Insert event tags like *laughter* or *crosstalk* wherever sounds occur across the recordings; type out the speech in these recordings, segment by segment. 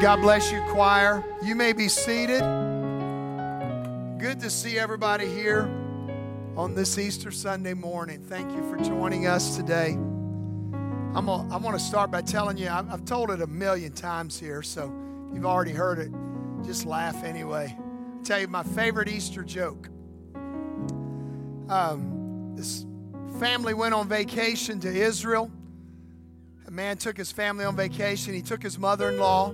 God bless you, choir. You may be seated. Good to see everybody here on this Easter Sunday morning. Thank you for joining us today. I'm I want to start by telling you, I've, I've told it a million times here, so you've already heard it. Just laugh anyway. I'll tell you my favorite Easter joke. Um, this family went on vacation to Israel. A man took his family on vacation. He took his mother in law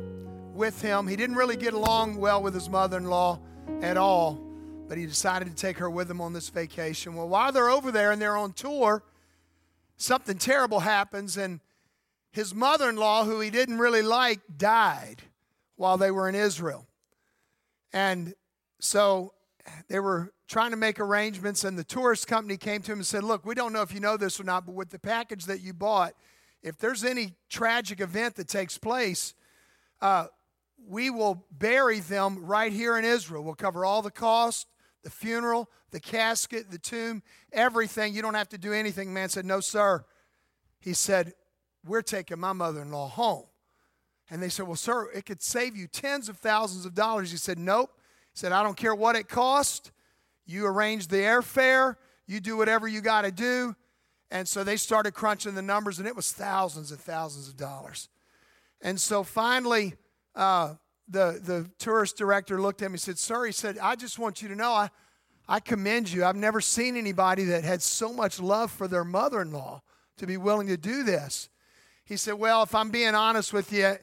with him. He didn't really get along well with his mother in law at all, but he decided to take her with him on this vacation. Well, while they're over there and they're on tour, something terrible happens, and his mother in law, who he didn't really like, died while they were in Israel. And so they were trying to make arrangements, and the tourist company came to him and said, Look, we don't know if you know this or not, but with the package that you bought, if there's any tragic event that takes place, uh, we will bury them right here in Israel. We'll cover all the cost, the funeral, the casket, the tomb, everything. You don't have to do anything. Man said, No, sir. He said, We're taking my mother in law home. And they said, Well, sir, it could save you tens of thousands of dollars. He said, Nope. He said, I don't care what it costs. You arrange the airfare, you do whatever you got to do. And so they started crunching the numbers, and it was thousands and thousands of dollars. And so finally, uh, the, the tourist director looked at me and said, Sir, he said, I just want you to know I, I commend you. I've never seen anybody that had so much love for their mother in law to be willing to do this. He said, Well, if I'm being honest with you,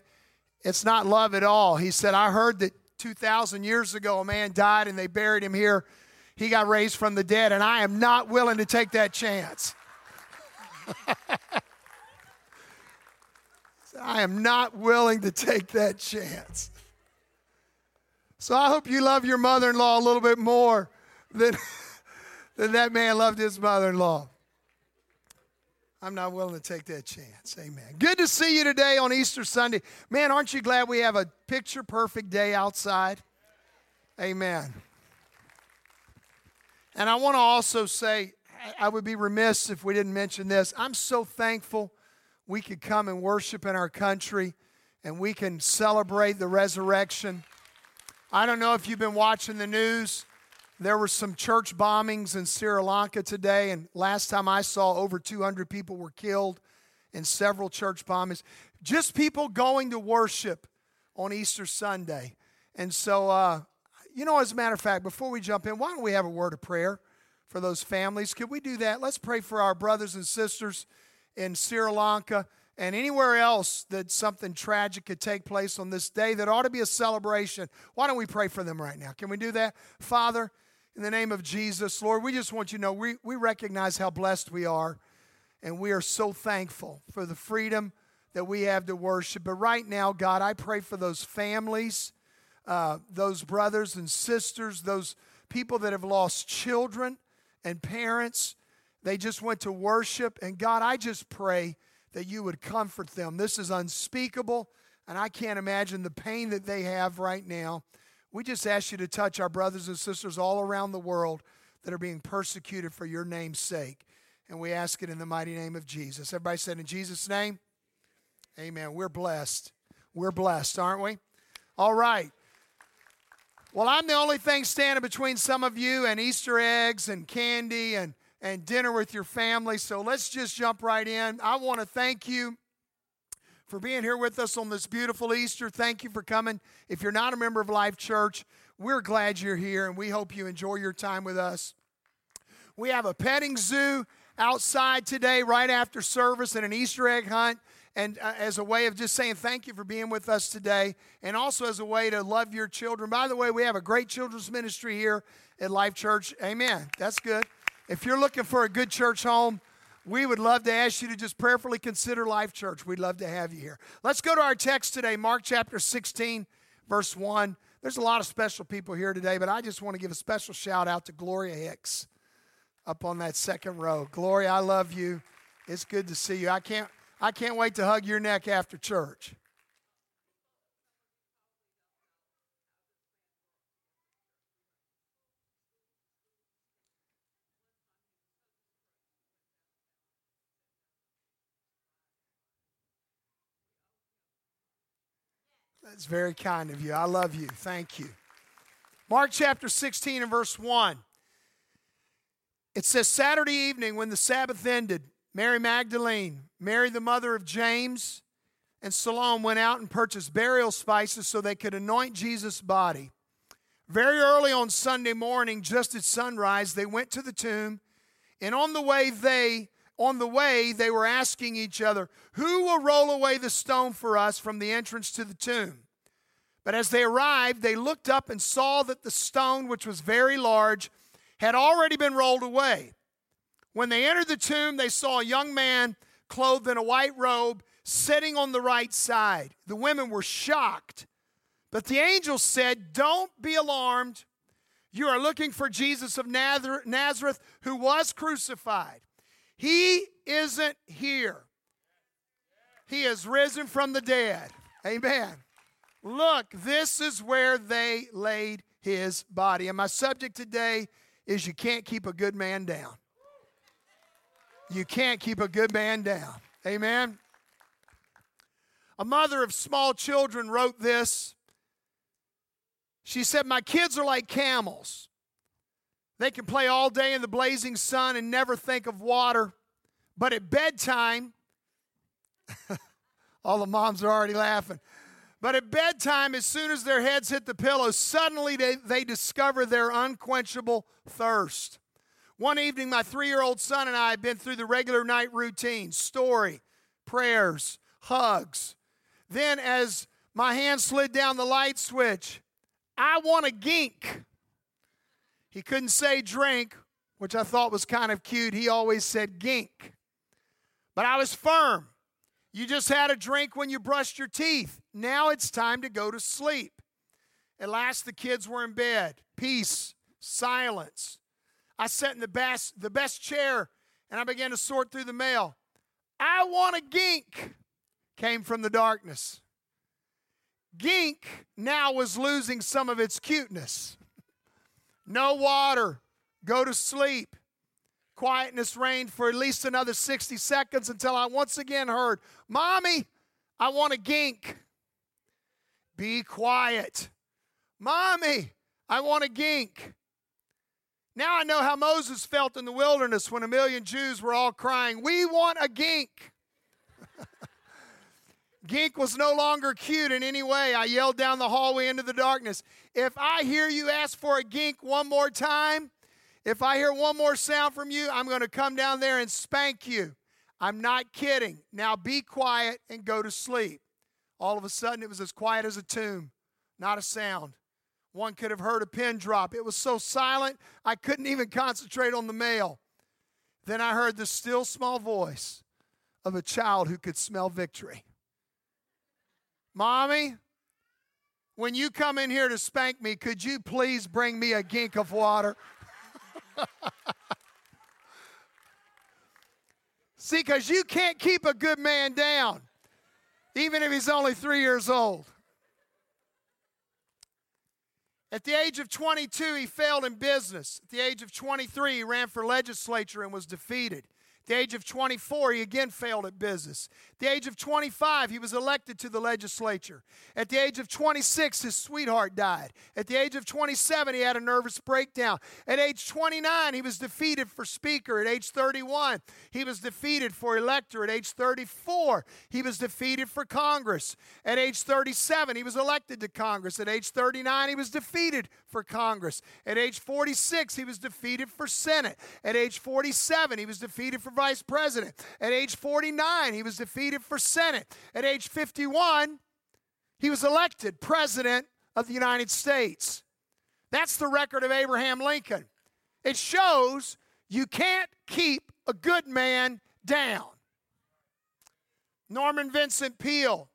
it's not love at all. He said, I heard that 2,000 years ago a man died and they buried him here he got raised from the dead, and I am not willing to take that chance. *laughs* I am not willing to take that chance. So I hope you love your mother in law a little bit more than, *laughs* than that man loved his mother in law. I'm not willing to take that chance. Amen. Good to see you today on Easter Sunday. Man, aren't you glad we have a picture perfect day outside? Amen. And I want to also say, I would be remiss if we didn't mention this. I'm so thankful we could come and worship in our country and we can celebrate the resurrection. I don't know if you've been watching the news. There were some church bombings in Sri Lanka today, and last time I saw, over 200 people were killed in several church bombings. Just people going to worship on Easter Sunday. And so uh, you know, as a matter of fact, before we jump in, why don't we have a word of prayer for those families? Could we do that? Let's pray for our brothers and sisters in Sri Lanka and anywhere else that something tragic could take place on this day that ought to be a celebration. Why don't we pray for them right now? Can we do that? Father, in the name of Jesus, Lord, we just want you to know we, we recognize how blessed we are, and we are so thankful for the freedom that we have to worship. But right now, God, I pray for those families uh, those brothers and sisters, those people that have lost children and parents. They just went to worship. And God, I just pray that you would comfort them. This is unspeakable, and I can't imagine the pain that they have right now. We just ask you to touch our brothers and sisters all around the world that are being persecuted for your name's sake. And we ask it in the mighty name of Jesus. Everybody said, In Jesus' name, amen. We're blessed. We're blessed, aren't we? All right. Well, I'm the only thing standing between some of you and Easter eggs and candy and, and dinner with your family. So let's just jump right in. I want to thank you for being here with us on this beautiful Easter. Thank you for coming. If you're not a member of Life Church, we're glad you're here and we hope you enjoy your time with us. We have a petting zoo outside today, right after service, and an Easter egg hunt and uh, as a way of just saying thank you for being with us today, and also as a way to love your children. By the way, we have a great children's ministry here at Life Church. Amen. That's good. If you're looking for a good church home, we would love to ask you to just prayerfully consider Life Church. We'd love to have you here. Let's go to our text today, Mark chapter 16, verse 1. There's a lot of special people here today, but I just want to give a special shout out to Gloria Hicks up on that second row. Gloria, I love you. It's good to see you. I can't I can't wait to hug your neck after church. That's very kind of you. I love you. Thank you. Mark chapter 16 and verse 1. It says, Saturday evening, when the Sabbath ended, Mary Magdalene, Mary the mother of James, and Salome went out and purchased burial spices so they could anoint Jesus' body. Very early on Sunday morning, just at sunrise, they went to the tomb, and on the way they on the way they were asking each other, "Who will roll away the stone for us from the entrance to the tomb?" But as they arrived, they looked up and saw that the stone, which was very large, had already been rolled away. When they entered the tomb, they saw a young man clothed in a white robe sitting on the right side. The women were shocked. But the angel said, Don't be alarmed. You are looking for Jesus of Nazareth who was crucified. He isn't here, he is risen from the dead. Amen. Look, this is where they laid his body. And my subject today is you can't keep a good man down. You can't keep a good man down. Amen. A mother of small children wrote this. She said, My kids are like camels. They can play all day in the blazing sun and never think of water. But at bedtime, *laughs* all the moms are already laughing. But at bedtime, as soon as their heads hit the pillow, suddenly they, they discover their unquenchable thirst. One evening, my three year old son and I had been through the regular night routine story, prayers, hugs. Then, as my hand slid down the light switch, I want a gink. He couldn't say drink, which I thought was kind of cute. He always said gink. But I was firm. You just had a drink when you brushed your teeth. Now it's time to go to sleep. At last, the kids were in bed. Peace, silence. I sat in the best, the best chair and I began to sort through the mail. I want a gink came from the darkness. Gink now was losing some of its cuteness. No water, go to sleep. Quietness reigned for at least another 60 seconds until I once again heard, Mommy, I want a gink. Be quiet. Mommy, I want a gink. Now I know how Moses felt in the wilderness when a million Jews were all crying, We want a gink. *laughs* Gink was no longer cute in any way. I yelled down the hallway into the darkness. If I hear you ask for a gink one more time, if I hear one more sound from you, I'm going to come down there and spank you. I'm not kidding. Now be quiet and go to sleep. All of a sudden, it was as quiet as a tomb, not a sound. One could have heard a pin drop. It was so silent, I couldn't even concentrate on the mail. Then I heard the still small voice of a child who could smell victory. Mommy, when you come in here to spank me, could you please bring me a gink of water? *laughs* See, because you can't keep a good man down, even if he's only three years old. At the age of 22, he failed in business. At the age of 23, he ran for legislature and was defeated. At the age of 24, he again failed at business. At the age of 25, he was elected to the legislature. At the age of 26, his sweetheart died. At the age of 27, he had a nervous breakdown. At age 29, he was defeated for speaker. At age 31, he was defeated for elector. At age 34, he was defeated for Congress. At age 37, he was elected to Congress. At age 39, he was defeated for Congress. At age 46, he was defeated for Senate. At age 47, he was defeated for vice president. At age 49, he was defeated for Senate. At age 51, he was elected president of the United States. That's the record of Abraham Lincoln. It shows You can't keep a good man down. Norman Vincent Peale,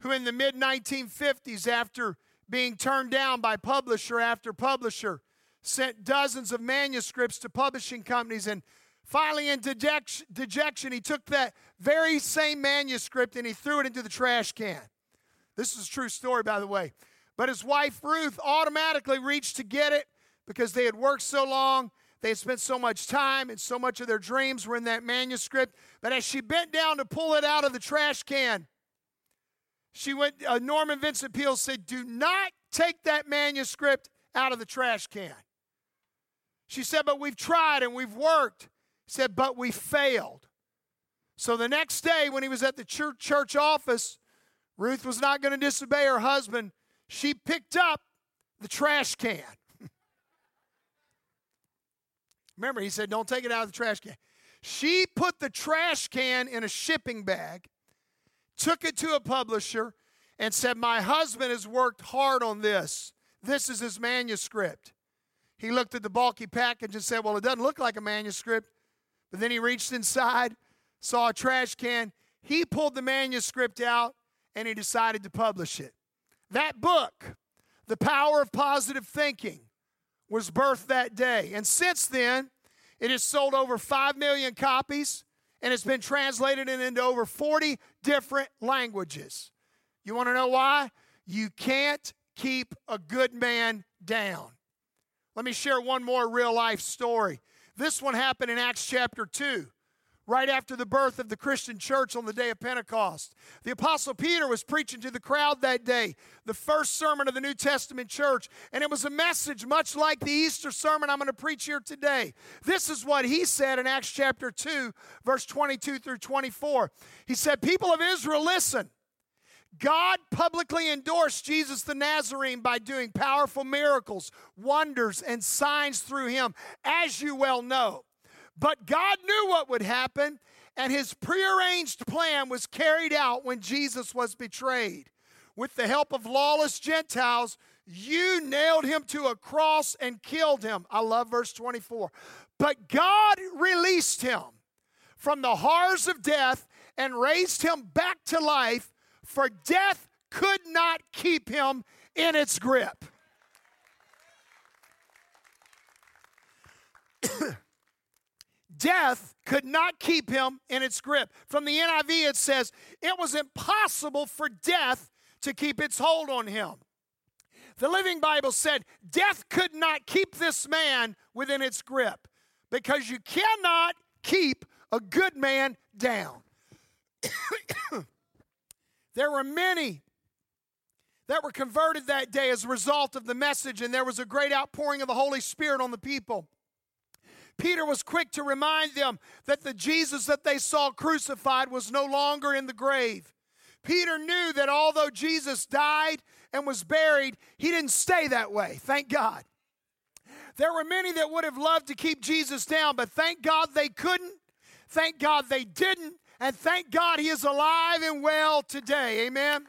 who in the mid 1950s, after being turned down by publisher after publisher, sent dozens of manuscripts to publishing companies and finally in dejection he took that very same manuscript and he threw it into the trash can. This is a true story by the way. But his wife ruth automatically reached to get it because they had worked so long they had spent so much time and so much of their dreams were in that manuscript. But as she bent down to pull it out of the trash can she went uh, norman vincent peale said do not take that manuscript out of the trash can. She said, But we've tried and we've worked. Said, But we failed. So the next day, when he was at the church office, Ruth was not going to disobey her husband. She picked up the trash can. *laughs* Remember, he said, Don't take it out of the trash can. She put the trash can in a shipping bag, took it to a publisher, and said, My husband has worked hard on this. This is his manuscript. He looked at the bulky package and said, Well, it doesn't look like a manuscript. But then he reached inside, saw a trash can. He pulled the manuscript out and he decided to publish it. That book, The Power of Positive Thinking, was birthed that day. And since then, it has sold over 5 million copies and it's been translated into over 40 different languages. You want to know why? You can't keep a good man down. Let me share one more real life story. This one happened in Acts chapter 2, right after the birth of the Christian church on the day of Pentecost. The Apostle Peter was preaching to the crowd that day, the first sermon of the New Testament church, and it was a message much like the Easter sermon I'm going to preach here today. This is what he said in Acts chapter 2, verse 22 through 24. He said, People of Israel, listen. God publicly endorsed Jesus the Nazarene by doing powerful miracles, wonders, and signs through him, as you well know. But God knew what would happen, and his prearranged plan was carried out when Jesus was betrayed. With the help of lawless Gentiles, you nailed him to a cross and killed him. I love verse 24. But God released him from the horrors of death and raised him back to life for death could not keep him in its grip. *coughs* death could not keep him in its grip. From the NIV, it says, it was impossible for death to keep its hold on him. The Living Bible said, death could not keep this man within its grip because you cannot keep a good man down. *coughs* There were many that were converted that day as a result of the message, and there was a great outpouring of the Holy Spirit on the people. Peter was quick to remind them that the Jesus that they saw crucified was no longer in the grave. Peter knew that although Jesus died and was buried, he didn't stay that way. Thank God. There were many that would have loved to keep Jesus down, but thank God they couldn't. Thank God they didn't. And thank God he is alive and well today. Amen.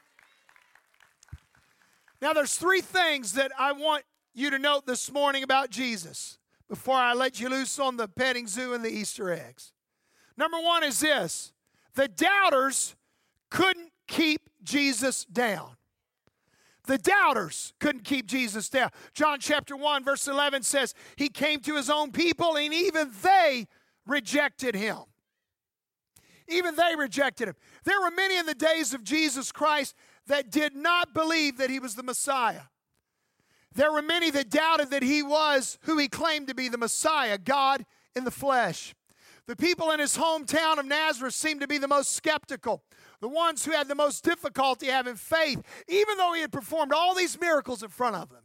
Now, there's three things that I want you to note this morning about Jesus before I let you loose on the petting zoo and the Easter eggs. Number one is this the doubters couldn't keep Jesus down. The doubters couldn't keep Jesus down. John chapter 1, verse 11 says, He came to His own people, and even they rejected Him. Even they rejected him. There were many in the days of Jesus Christ that did not believe that he was the Messiah. There were many that doubted that he was who he claimed to be the Messiah, God in the flesh. The people in his hometown of Nazareth seemed to be the most skeptical, the ones who had the most difficulty having faith, even though he had performed all these miracles in front of them.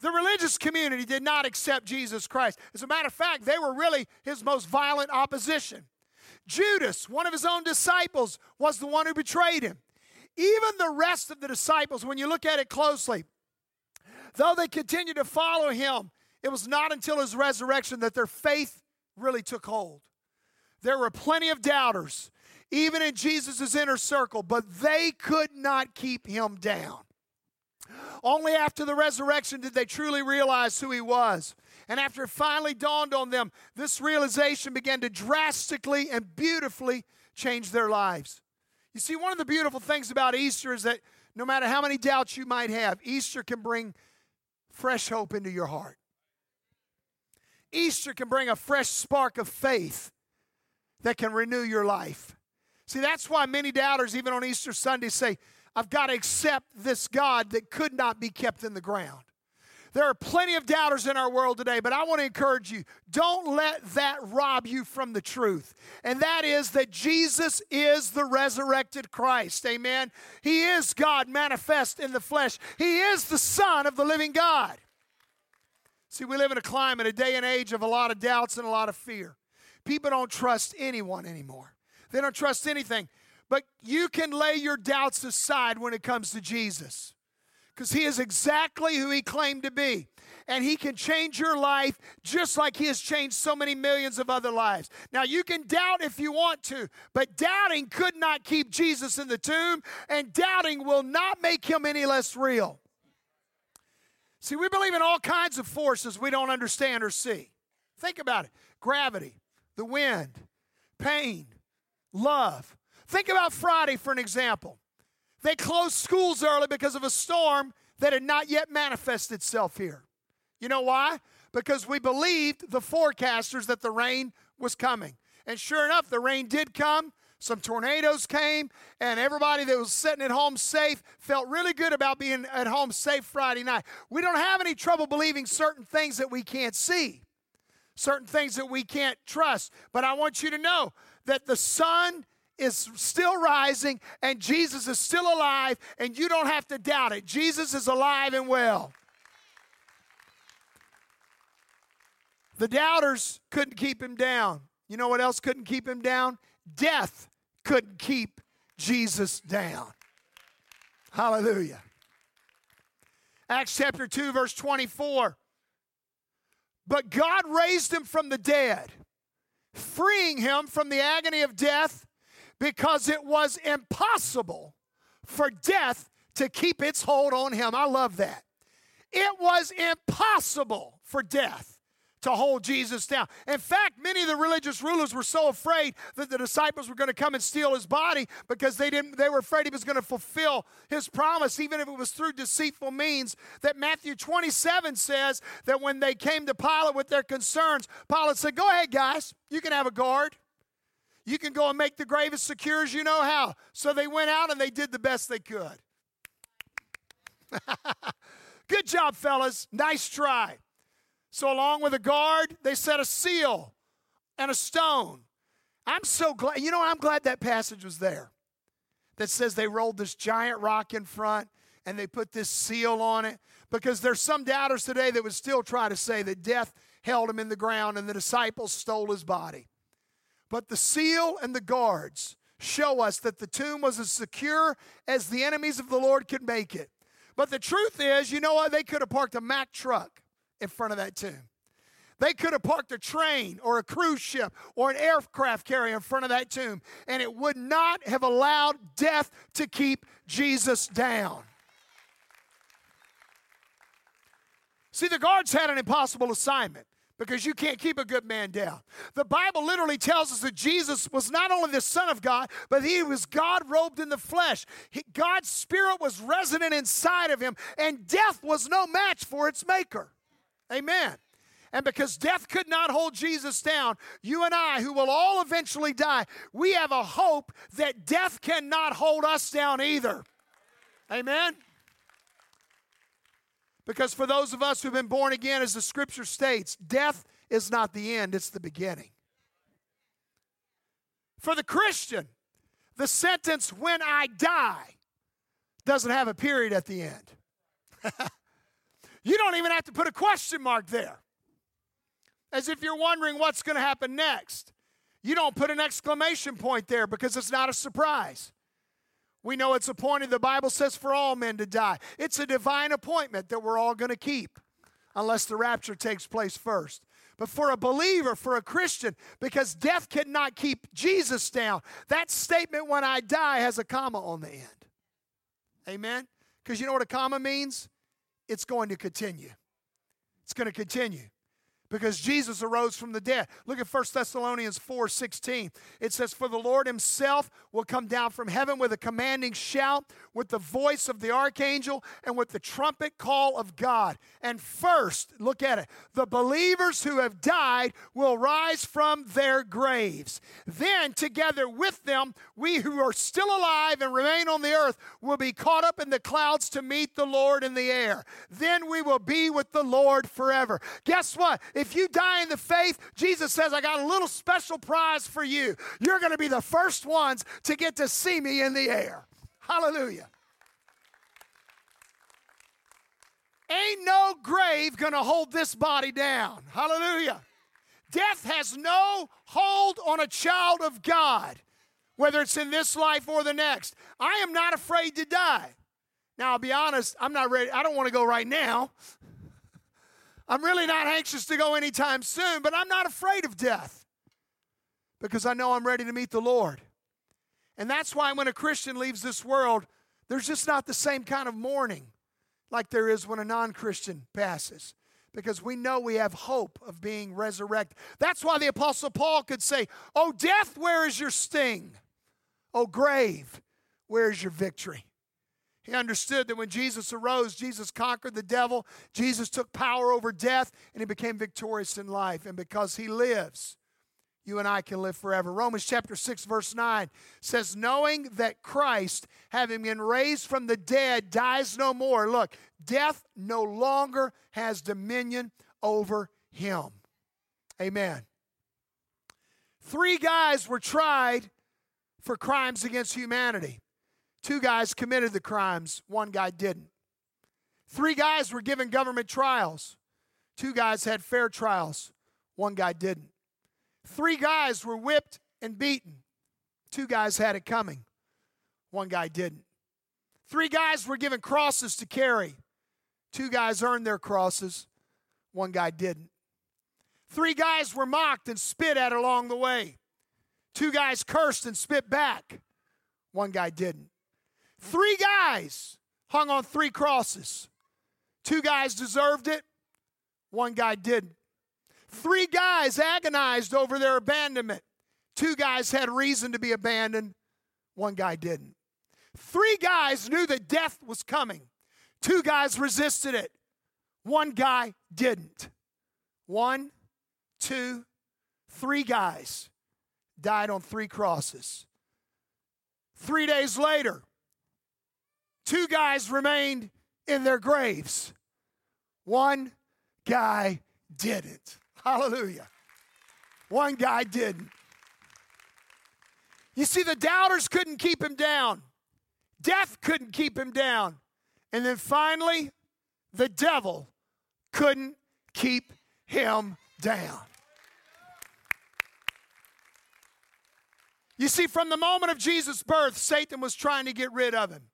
The religious community did not accept Jesus Christ. As a matter of fact, they were really his most violent opposition. Judas, one of his own disciples, was the one who betrayed him. Even the rest of the disciples, when you look at it closely, though they continued to follow him, it was not until his resurrection that their faith really took hold. There were plenty of doubters, even in Jesus' inner circle, but they could not keep him down. Only after the resurrection did they truly realize who he was. And after it finally dawned on them, this realization began to drastically and beautifully change their lives. You see, one of the beautiful things about Easter is that no matter how many doubts you might have, Easter can bring fresh hope into your heart. Easter can bring a fresh spark of faith that can renew your life. See, that's why many doubters, even on Easter Sunday, say, I've got to accept this God that could not be kept in the ground. There are plenty of doubters in our world today, but I want to encourage you don't let that rob you from the truth. And that is that Jesus is the resurrected Christ. Amen. He is God manifest in the flesh, He is the Son of the living God. See, we live in a climate, a day and age of a lot of doubts and a lot of fear. People don't trust anyone anymore, they don't trust anything. But you can lay your doubts aside when it comes to Jesus because he is exactly who he claimed to be. And he can change your life just like he has changed so many millions of other lives. Now, you can doubt if you want to, but doubting could not keep Jesus in the tomb, and doubting will not make him any less real. See, we believe in all kinds of forces we don't understand or see. Think about it gravity, the wind, pain, love. Think about Friday for an example. They closed schools early because of a storm that had not yet manifested itself here. You know why? Because we believed the forecasters that the rain was coming. And sure enough, the rain did come. Some tornadoes came, and everybody that was sitting at home safe felt really good about being at home safe Friday night. We don't have any trouble believing certain things that we can't see, certain things that we can't trust. But I want you to know that the sun is still rising and Jesus is still alive, and you don't have to doubt it. Jesus is alive and well. The doubters couldn't keep him down. You know what else couldn't keep him down? Death couldn't keep Jesus down. Hallelujah. Acts chapter 2, verse 24. But God raised him from the dead, freeing him from the agony of death because it was impossible for death to keep its hold on him. I love that. It was impossible for death to hold Jesus down. In fact, many of the religious rulers were so afraid that the disciples were going to come and steal his body because they didn't they were afraid he was going to fulfill his promise even if it was through deceitful means that Matthew 27 says that when they came to Pilate with their concerns, Pilate said, "Go ahead, guys. You can have a guard." You can go and make the grave as secure as you know how. So they went out and they did the best they could. *laughs* Good job, fellas. Nice try. So, along with a guard, they set a seal and a stone. I'm so glad, you know, I'm glad that passage was there that says they rolled this giant rock in front and they put this seal on it because there's some doubters today that would still try to say that death held him in the ground and the disciples stole his body. But the seal and the guards show us that the tomb was as secure as the enemies of the Lord could make it. But the truth is, you know what? They could have parked a Mack truck in front of that tomb. They could have parked a train or a cruise ship or an aircraft carrier in front of that tomb, and it would not have allowed death to keep Jesus down. See, the guards had an impossible assignment because you can't keep a good man down. The Bible literally tells us that Jesus was not only the Son of God, but he was God robed in the flesh. He, God's Spirit was resident inside of him, and death was no match for its maker. Amen. And because death could not hold Jesus down, you and I, who will all eventually die, we have a hope that death cannot hold us down either. Amen. Because for those of us who've been born again, as the scripture states, death is not the end, it's the beginning. For the Christian, the sentence, when I die, doesn't have a period at the end. *laughs* you don't even have to put a question mark there. As if you're wondering what's going to happen next. You don't put an exclamation point there because it's not a surprise. We know it's appointed, the Bible says, for all men to die. It's a divine appointment that we're all going to keep unless the rapture takes place first. But for a believer, for a Christian, because death cannot keep Jesus down, that statement, when I die, has a comma on the end. Amen? Because you know what a comma means? it's going to continue. It's going to continue because Jesus arose from the dead. Look at 1 Thessalonians 4 16. It says, For the Lord himself will come down from heaven with a commanding shout, with the voice of the archangel, and with the trumpet call of God. And first, look at it, the believers who have died will rise from their graves. Then, together with them, we who are still alive and remain on the earth will be caught up in the clouds to meet the Lord in the air. Then we will be with the Lord forever. Guess what? If you die in the faith, Jesus says, I got a little special prize for you. You're going to be the first ones to get to see me in the air. Hallelujah. Ain't no grave going to hold this body down. Hallelujah. Death has no hold on a child of God, whether it's in this life or the next. I am not afraid to die. Now, I'll be honest, I'm not ready. I don't want to go right now. I'm really not anxious to go anytime soon, but I'm not afraid of death because I know I'm ready to meet the Lord. And that's why when a Christian leaves this world, there's just not the same kind of mourning like there is when a non Christian passes because we know we have hope of being resurrected. That's why the Apostle Paul could say, Oh, death, where is your sting? Oh, grave, where is your victory? He understood that when Jesus arose, Jesus conquered the devil, Jesus took power over death, and he became victorious in life. And because he lives, you and I can live forever. Romans chapter 6, verse 9 says, Knowing that Christ, having been raised from the dead, dies no more. Look, death no longer has dominion over him. Amen. Three guys were tried for crimes against humanity. Two guys committed the crimes, one guy didn't. Three guys were given government trials. Two guys had fair trials, one guy didn't. Three guys were whipped and beaten. Two guys had it coming, one guy didn't. Three guys were given crosses to carry. Two guys earned their crosses, one guy didn't. Three guys were mocked and spit at along the way. Two guys cursed and spit back, one guy didn't. Three guys hung on three crosses. Two guys deserved it, one guy didn't. Three guys agonized over their abandonment. Two guys had reason to be abandoned, one guy didn't. Three guys knew that death was coming. Two guys resisted it, one guy didn't. One, two, three guys died on three crosses. Three days later, Two guys remained in their graves. One guy didn't. Hallelujah. One guy didn't. You see, the doubters couldn't keep him down, death couldn't keep him down. And then finally, the devil couldn't keep him down. You see, from the moment of Jesus' birth, Satan was trying to get rid of him.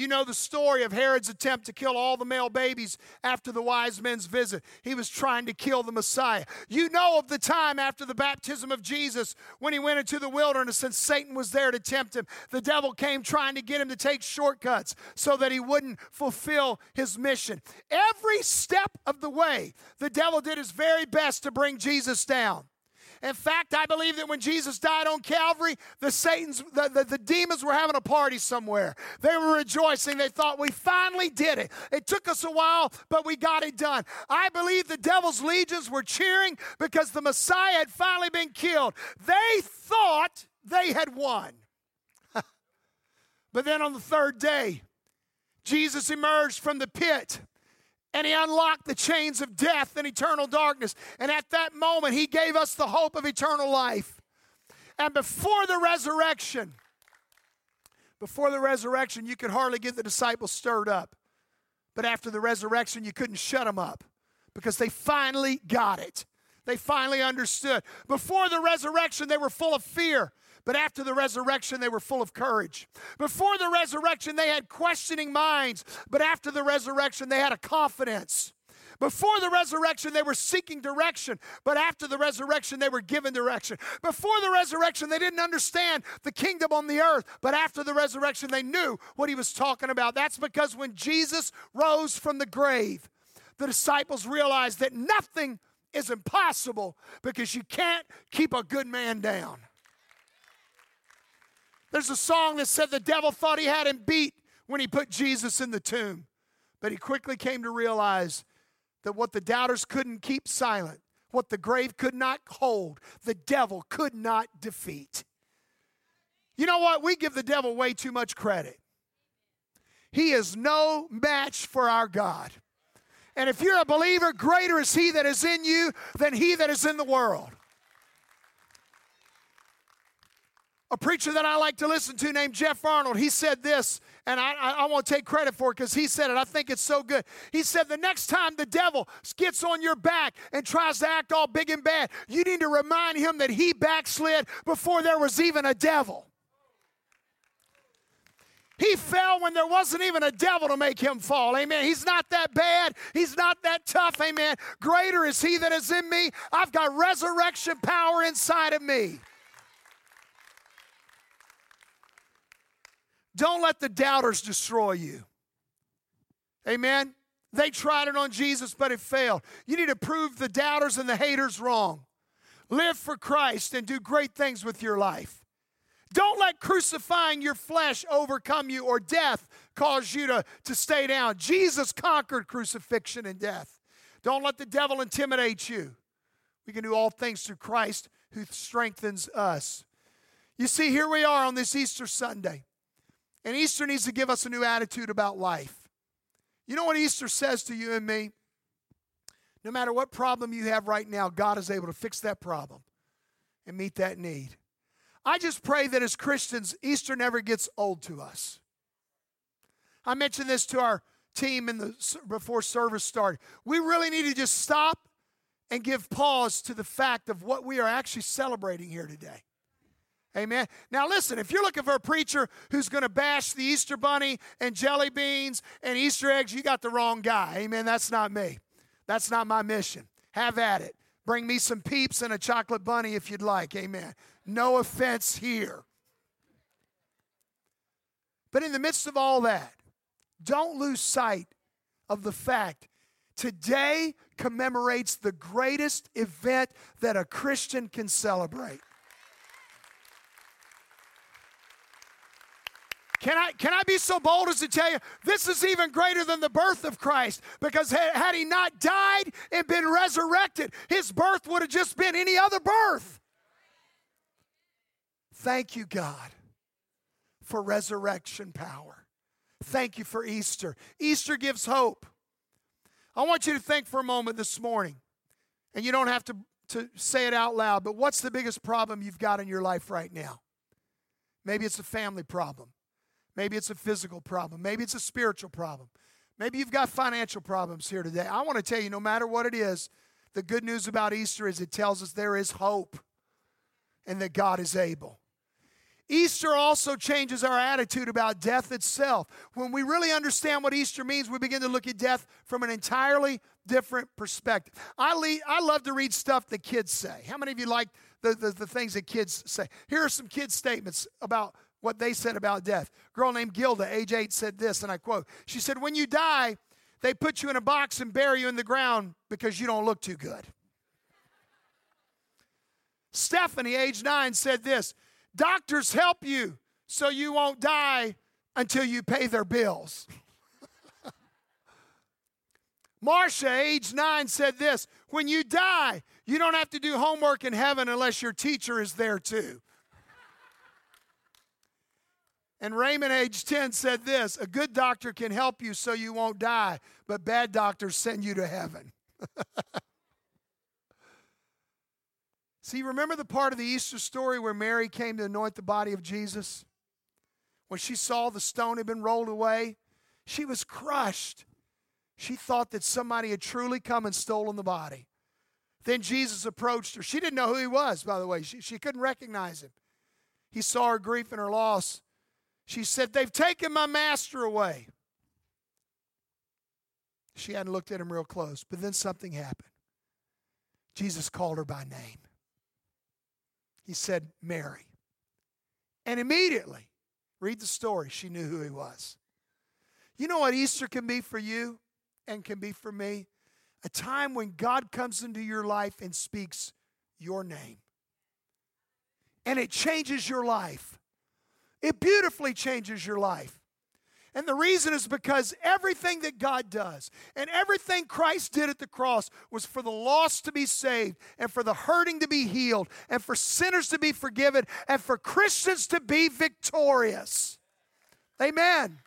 You know the story of Herod's attempt to kill all the male babies after the wise men's visit. He was trying to kill the Messiah. You know of the time after the baptism of Jesus when he went into the wilderness and Satan was there to tempt him. The devil came trying to get him to take shortcuts so that he wouldn't fulfill his mission. Every step of the way, the devil did his very best to bring Jesus down. In fact, I believe that when Jesus died on Calvary, the Satan's the, the, the, demons were having a party somewhere. They were rejoicing. They thought we finally did it. It took us a while, but we got it done. I believe the devil's legions were cheering because the Messiah had finally been killed. They thought they had won. *laughs* but then on the third day, Jesus emerged from the pit and he unlocked the chains of death and eternal darkness. And at that moment, he gave us the hope of eternal life. And before the resurrection, before the resurrection, you could hardly get the disciples stirred up. But after the resurrection, you couldn't shut them up because they finally got it. They finally understood. Before the resurrection, they were full of fear. But after the resurrection, they were full of courage. Before the resurrection, they had questioning minds. But after the resurrection, they had a confidence. Before the resurrection, they were seeking direction, but after the resurrection, they were given direction. Before the resurrection, they didn't understand the kingdom on the earth, but after the resurrection, they knew what he was talking about. That's because when Jesus rose from the grave, the disciples realized that nothing is impossible because you can't keep a good man down. There's a song that said the devil thought he had him beat when he put Jesus in the tomb. But he quickly came to realize that what the doubters couldn't keep silent, what the grave could not hold, the devil could not defeat. You know what? We give the devil way too much credit. He is no match for our God. And if you're a believer, greater is he that is in you than he that is in the world. A preacher that I like to listen to named Jeff Arnold, he said this, and I, I, I want to take credit for it because he said it. I think it's so good. He said, The next time the devil gets on your back and tries to act all big and bad, you need to remind him that he backslid before there was even a devil. He fell when there wasn't even a devil to make him fall. Amen. He's not that bad. He's not that tough. Amen. Greater is he that is in me. I've got resurrection power inside of me. Don't let the doubters destroy you. Amen. They tried it on Jesus, but it failed. You need to prove the doubters and the haters wrong. Live for Christ and do great things with your life. Don't let crucifying your flesh overcome you or death cause you to, to stay down. Jesus conquered crucifixion and death. Don't let the devil intimidate you. We can do all things through Christ who strengthens us. You see, here we are on this Easter Sunday. And Easter needs to give us a new attitude about life. You know what Easter says to you and me? No matter what problem you have right now, God is able to fix that problem and meet that need. I just pray that as Christians, Easter never gets old to us. I mentioned this to our team in the before service started. We really need to just stop and give pause to the fact of what we are actually celebrating here today. Amen. Now, listen, if you're looking for a preacher who's going to bash the Easter bunny and jelly beans and Easter eggs, you got the wrong guy. Amen. That's not me. That's not my mission. Have at it. Bring me some peeps and a chocolate bunny if you'd like. Amen. No offense here. But in the midst of all that, don't lose sight of the fact today commemorates the greatest event that a Christian can celebrate. Can I, can I be so bold as to tell you this is even greater than the birth of Christ? Because had he not died and been resurrected, his birth would have just been any other birth. Thank you, God, for resurrection power. Thank you for Easter. Easter gives hope. I want you to think for a moment this morning, and you don't have to, to say it out loud, but what's the biggest problem you've got in your life right now? Maybe it's a family problem. Maybe it's a physical problem. Maybe it's a spiritual problem. Maybe you've got financial problems here today. I want to tell you no matter what it is, the good news about Easter is it tells us there is hope and that God is able. Easter also changes our attitude about death itself. When we really understand what Easter means, we begin to look at death from an entirely different perspective. I, le- I love to read stuff that kids say. How many of you like the, the, the things that kids say? Here are some kids' statements about what they said about death. A girl named Gilda, age eight, said this, and I quote She said, When you die, they put you in a box and bury you in the ground because you don't look too good. Stephanie, age nine, said this Doctors help you so you won't die until you pay their bills. *laughs* Marcia, age nine, said this When you die, you don't have to do homework in heaven unless your teacher is there too. And Raymond, age 10, said this A good doctor can help you so you won't die, but bad doctors send you to heaven. *laughs* See, remember the part of the Easter story where Mary came to anoint the body of Jesus? When she saw the stone had been rolled away, she was crushed. She thought that somebody had truly come and stolen the body. Then Jesus approached her. She didn't know who he was, by the way. She, she couldn't recognize him. He saw her grief and her loss. She said, They've taken my master away. She hadn't looked at him real close, but then something happened. Jesus called her by name. He said, Mary. And immediately, read the story, she knew who he was. You know what Easter can be for you and can be for me? A time when God comes into your life and speaks your name. And it changes your life. It beautifully changes your life. And the reason is because everything that God does and everything Christ did at the cross was for the lost to be saved and for the hurting to be healed and for sinners to be forgiven and for Christians to be victorious. Amen.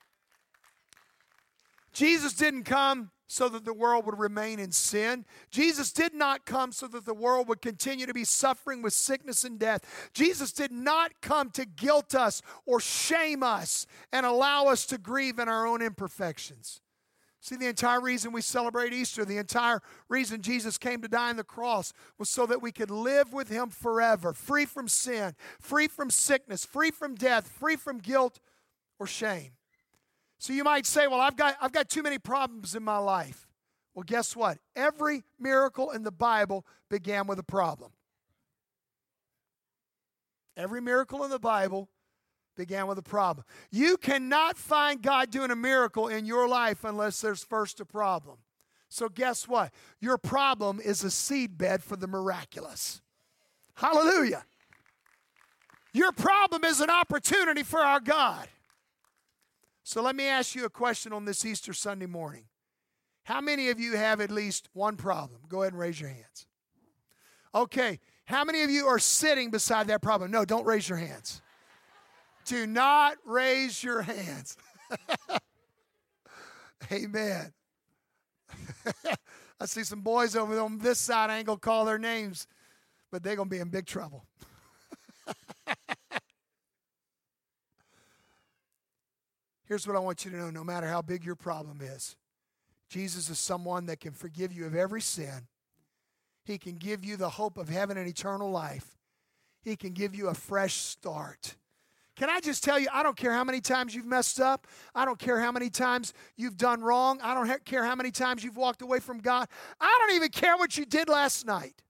Jesus didn't come so that the world would remain in sin. Jesus did not come so that the world would continue to be suffering with sickness and death. Jesus did not come to guilt us or shame us and allow us to grieve in our own imperfections. See, the entire reason we celebrate Easter, the entire reason Jesus came to die on the cross was so that we could live with Him forever, free from sin, free from sickness, free from death, free from guilt or shame. So you might say, well, I've got, I've got too many problems in my life. Well, guess what? Every miracle in the Bible began with a problem. Every miracle in the Bible began with a problem. You cannot find God doing a miracle in your life unless there's first a problem. So, guess what? Your problem is a seedbed for the miraculous. Hallelujah. Your problem is an opportunity for our God. So let me ask you a question on this Easter Sunday morning. How many of you have at least one problem? Go ahead and raise your hands. Okay, how many of you are sitting beside that problem? No, don't raise your hands. Do not raise your hands. *laughs* Amen. *laughs* I see some boys over on this side. I ain't going to call their names, but they're going to be in big trouble. *laughs* Here's what I want you to know no matter how big your problem is, Jesus is someone that can forgive you of every sin. He can give you the hope of heaven and eternal life. He can give you a fresh start. Can I just tell you, I don't care how many times you've messed up. I don't care how many times you've done wrong. I don't care how many times you've walked away from God. I don't even care what you did last night.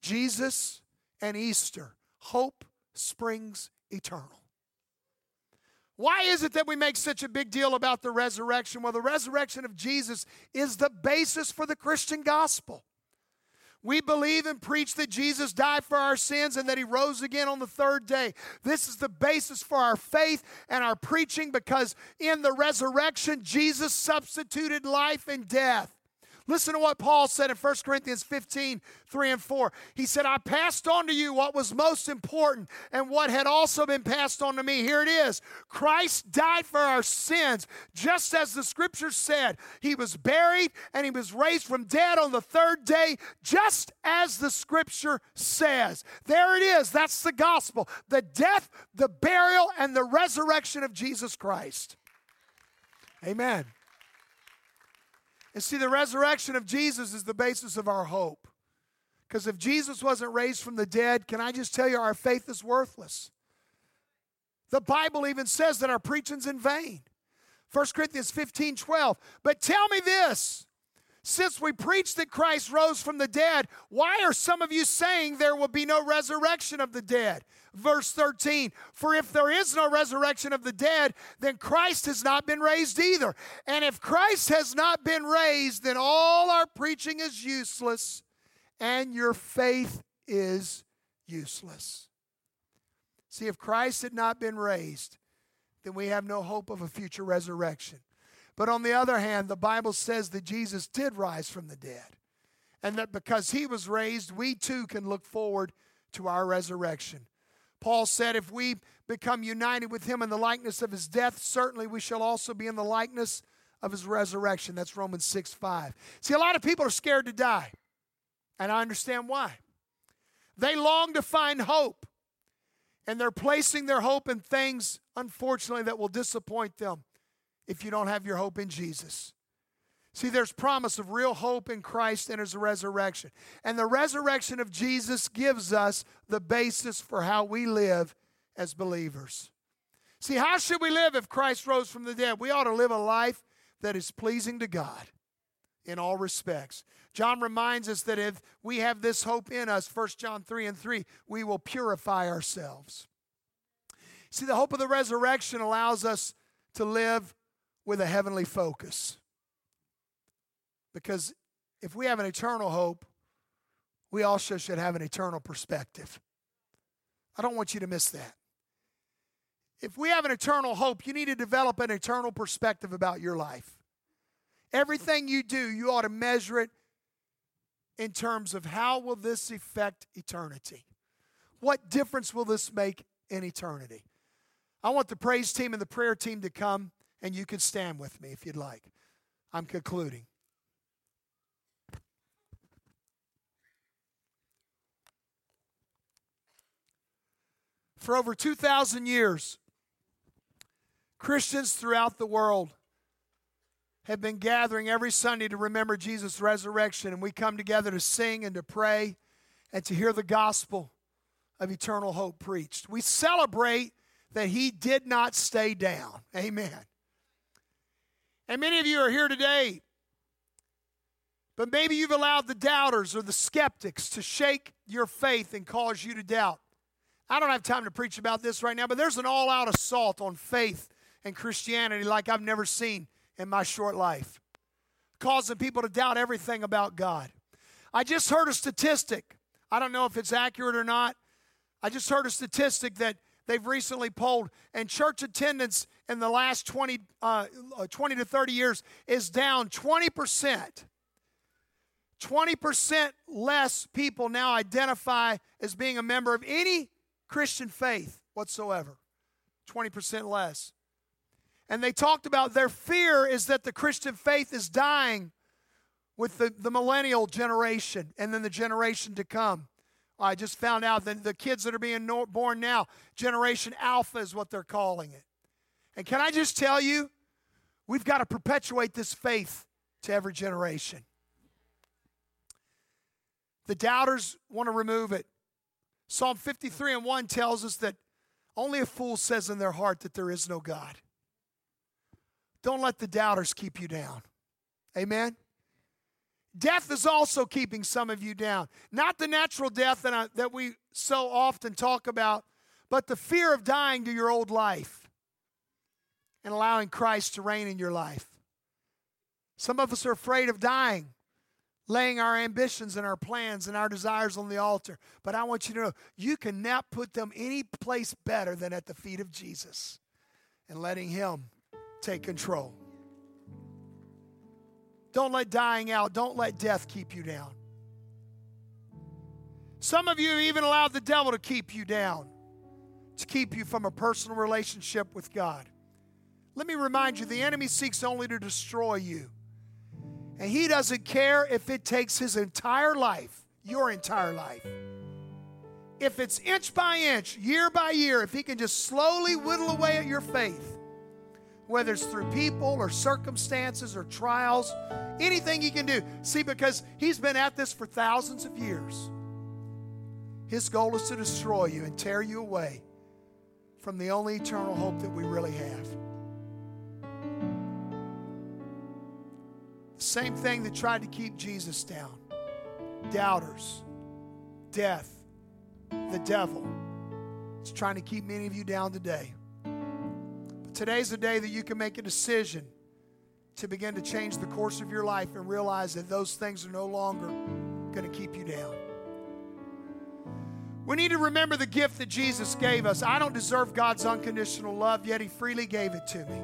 Jesus and Easter, hope springs eternal. Why is it that we make such a big deal about the resurrection? Well, the resurrection of Jesus is the basis for the Christian gospel. We believe and preach that Jesus died for our sins and that he rose again on the third day. This is the basis for our faith and our preaching because in the resurrection, Jesus substituted life and death. Listen to what Paul said in 1 Corinthians 15, 3 and 4. He said, I passed on to you what was most important and what had also been passed on to me. Here it is Christ died for our sins, just as the scripture said. He was buried and he was raised from dead on the third day, just as the scripture says. There it is. That's the gospel the death, the burial, and the resurrection of Jesus Christ. Amen. And see, the resurrection of Jesus is the basis of our hope. Because if Jesus wasn't raised from the dead, can I just tell you, our faith is worthless. The Bible even says that our preaching's in vain. 1 Corinthians 15 12. But tell me this since we preach that Christ rose from the dead, why are some of you saying there will be no resurrection of the dead? Verse 13 For if there is no resurrection of the dead, then Christ has not been raised either. And if Christ has not been raised, then all our preaching is useless and your faith is useless. See, if Christ had not been raised, then we have no hope of a future resurrection. But on the other hand, the Bible says that Jesus did rise from the dead. And that because he was raised, we too can look forward to our resurrection. Paul said, if we become united with him in the likeness of his death, certainly we shall also be in the likeness of his resurrection. That's Romans 6 5. See, a lot of people are scared to die, and I understand why. They long to find hope, and they're placing their hope in things, unfortunately, that will disappoint them if you don't have your hope in Jesus. See, there's promise of real hope in Christ and his resurrection. And the resurrection of Jesus gives us the basis for how we live as believers. See, how should we live if Christ rose from the dead? We ought to live a life that is pleasing to God in all respects. John reminds us that if we have this hope in us, 1 John 3 and 3, we will purify ourselves. See, the hope of the resurrection allows us to live with a heavenly focus. Because if we have an eternal hope, we also should have an eternal perspective. I don't want you to miss that. If we have an eternal hope, you need to develop an eternal perspective about your life. Everything you do, you ought to measure it in terms of how will this affect eternity? What difference will this make in eternity? I want the praise team and the prayer team to come, and you can stand with me if you'd like. I'm concluding. For over 2,000 years, Christians throughout the world have been gathering every Sunday to remember Jesus' resurrection, and we come together to sing and to pray and to hear the gospel of eternal hope preached. We celebrate that he did not stay down. Amen. And many of you are here today, but maybe you've allowed the doubters or the skeptics to shake your faith and cause you to doubt. I don't have time to preach about this right now, but there's an all out assault on faith and Christianity like I've never seen in my short life, causing people to doubt everything about God. I just heard a statistic. I don't know if it's accurate or not. I just heard a statistic that they've recently polled, and church attendance in the last 20, uh, 20 to 30 years is down 20%. 20% less people now identify as being a member of any Christian faith whatsoever. 20% less. And they talked about their fear is that the Christian faith is dying with the, the millennial generation and then the generation to come. I just found out that the kids that are being born now, Generation Alpha is what they're calling it. And can I just tell you, we've got to perpetuate this faith to every generation. The doubters want to remove it. Psalm 53 and 1 tells us that only a fool says in their heart that there is no God. Don't let the doubters keep you down. Amen. Death is also keeping some of you down. Not the natural death that, I, that we so often talk about, but the fear of dying to your old life and allowing Christ to reign in your life. Some of us are afraid of dying, laying our ambitions and our plans and our desires on the altar. But I want you to know you cannot put them any place better than at the feet of Jesus and letting Him take control. Don't let dying out, don't let death keep you down. Some of you even allowed the devil to keep you down, to keep you from a personal relationship with God. Let me remind you the enemy seeks only to destroy you. And he doesn't care if it takes his entire life, your entire life. If it's inch by inch, year by year, if he can just slowly whittle away at your faith, whether it's through people or circumstances or trials, anything he can do. See, because he's been at this for thousands of years. His goal is to destroy you and tear you away from the only eternal hope that we really have. Same thing that tried to keep Jesus down doubters, death, the devil. It's trying to keep many of you down today. But Today's the day that you can make a decision to begin to change the course of your life and realize that those things are no longer going to keep you down. We need to remember the gift that Jesus gave us. I don't deserve God's unconditional love, yet He freely gave it to me.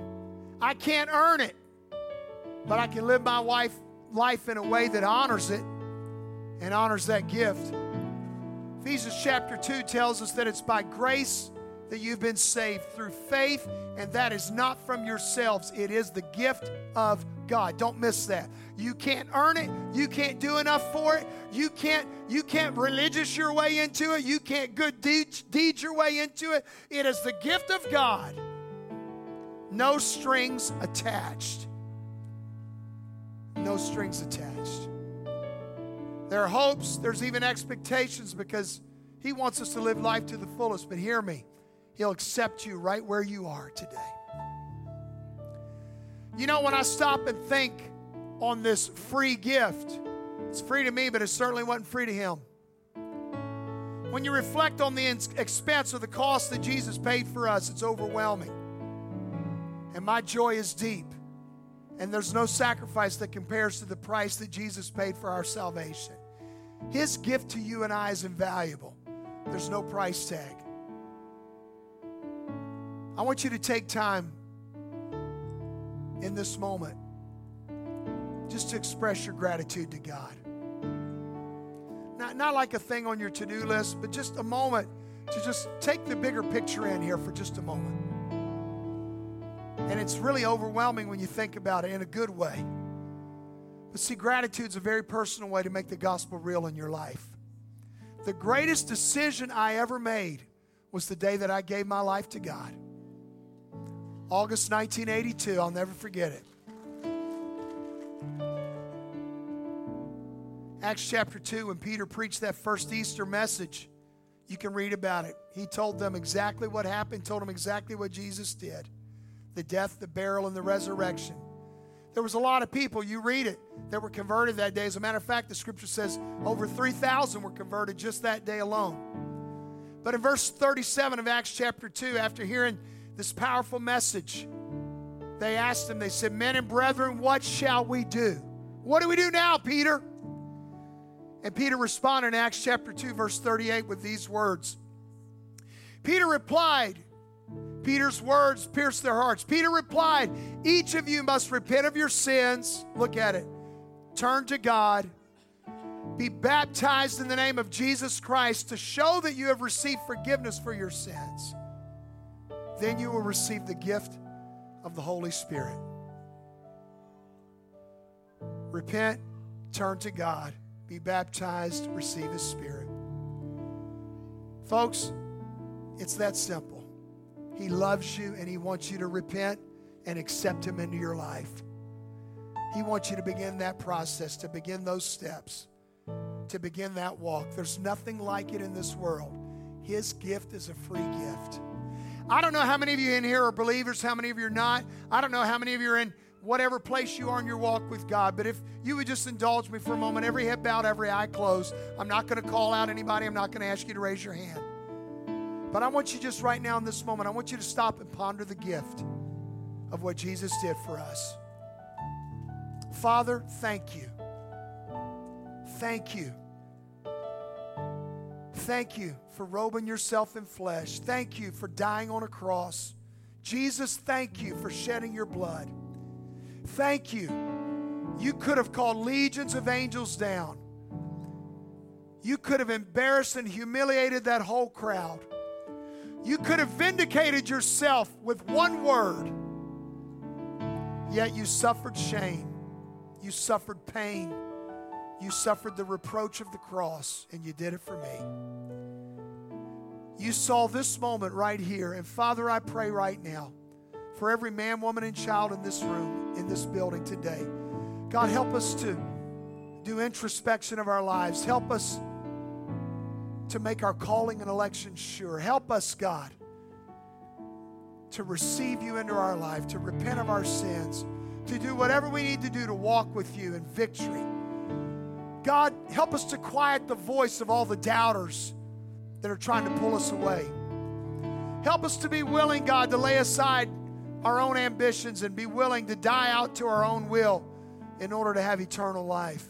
I can't earn it, but I can live my life, life in a way that honors it and honors that gift. Ephesians chapter 2 tells us that it's by grace that you've been saved through faith, and that is not from yourselves. It is the gift of God. Don't miss that. You can't earn it. You can't do enough for it. You can't you can't religious your way into it. You can't good deed, deed your way into it. It is the gift of God. No strings attached. No strings attached. There are hopes, there's even expectations because he wants us to live life to the fullest. But hear me. He'll accept you right where you are today. You know, when I stop and think on this free gift, it's free to me, but it certainly wasn't free to him. When you reflect on the expense or the cost that Jesus paid for us, it's overwhelming. And my joy is deep. And there's no sacrifice that compares to the price that Jesus paid for our salvation. His gift to you and I is invaluable. There's no price tag. I want you to take time in this moment just to express your gratitude to God. Not, not like a thing on your to do list, but just a moment to just take the bigger picture in here for just a moment. And it's really overwhelming when you think about it in a good way. But see, gratitude is a very personal way to make the gospel real in your life. The greatest decision I ever made was the day that I gave my life to God. August 1982, I'll never forget it. Acts chapter 2, when Peter preached that first Easter message, you can read about it. He told them exactly what happened, told them exactly what Jesus did the death, the burial, and the resurrection. There was a lot of people, you read it, that were converted that day. As a matter of fact, the scripture says over 3,000 were converted just that day alone. But in verse 37 of Acts chapter 2, after hearing this powerful message, they asked him, they said, Men and brethren, what shall we do? What do we do now, Peter? And Peter responded in Acts chapter 2, verse 38 with these words Peter replied, Peter's words pierced their hearts. Peter replied, Each of you must repent of your sins. Look at it. Turn to God. Be baptized in the name of Jesus Christ to show that you have received forgiveness for your sins then you will receive the gift of the Holy Spirit. Repent, turn to God, be baptized, receive His Spirit. Folks, it's that simple. He loves you and He wants you to repent and accept Him into your life. He wants you to begin that process, to begin those steps, to begin that walk. There's nothing like it in this world. His gift is a free gift. I don't know how many of you in here are believers, how many of you are not. I don't know how many of you are in whatever place you are in your walk with God. But if you would just indulge me for a moment, every head bowed, every eye closed. I'm not going to call out anybody, I'm not going to ask you to raise your hand. But I want you just right now in this moment, I want you to stop and ponder the gift of what Jesus did for us. Father, thank you. Thank you Thank you for robing yourself in flesh. Thank you for dying on a cross. Jesus, thank you for shedding your blood. Thank you. You could have called legions of angels down. You could have embarrassed and humiliated that whole crowd. You could have vindicated yourself with one word. Yet you suffered shame. You suffered pain. You suffered the reproach of the cross, and you did it for me. You saw this moment right here. And Father, I pray right now for every man, woman, and child in this room, in this building today. God, help us to do introspection of our lives. Help us to make our calling and election sure. Help us, God, to receive you into our life, to repent of our sins, to do whatever we need to do to walk with you in victory. God, help us to quiet the voice of all the doubters that are trying to pull us away. Help us to be willing, God, to lay aside our own ambitions and be willing to die out to our own will in order to have eternal life.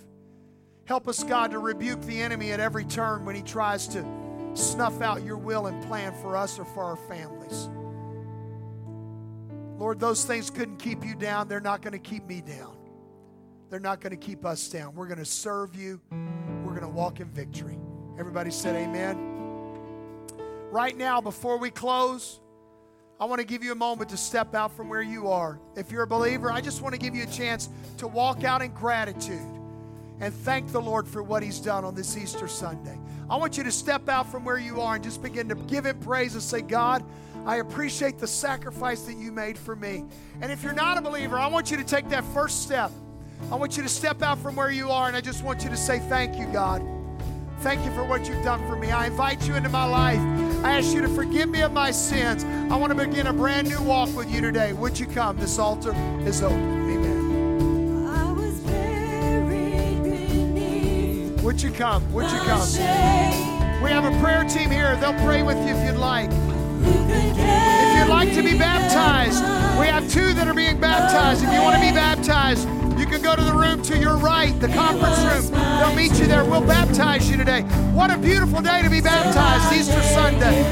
Help us, God, to rebuke the enemy at every turn when he tries to snuff out your will and plan for us or for our families. Lord, those things couldn't keep you down. They're not going to keep me down. They're not going to keep us down. We're going to serve you. We're going to walk in victory. Everybody said amen. Right now, before we close, I want to give you a moment to step out from where you are. If you're a believer, I just want to give you a chance to walk out in gratitude and thank the Lord for what He's done on this Easter Sunday. I want you to step out from where you are and just begin to give Him praise and say, God, I appreciate the sacrifice that you made for me. And if you're not a believer, I want you to take that first step I want you to step out from where you are and I just want you to say, Thank you, God. Thank you for what you've done for me. I invite you into my life. I ask you to forgive me of my sins. I want to begin a brand new walk with you today. Would you come? This altar is open. Would you come? Would you come? We have a prayer team here. They'll pray with you if you'd like. If you'd like to be baptized, we have two that are being baptized. If you want to be baptized, you can go to the room to your right, the conference room. They'll meet you there. We'll baptize you today. What a beautiful day to be baptized, Easter Sunday.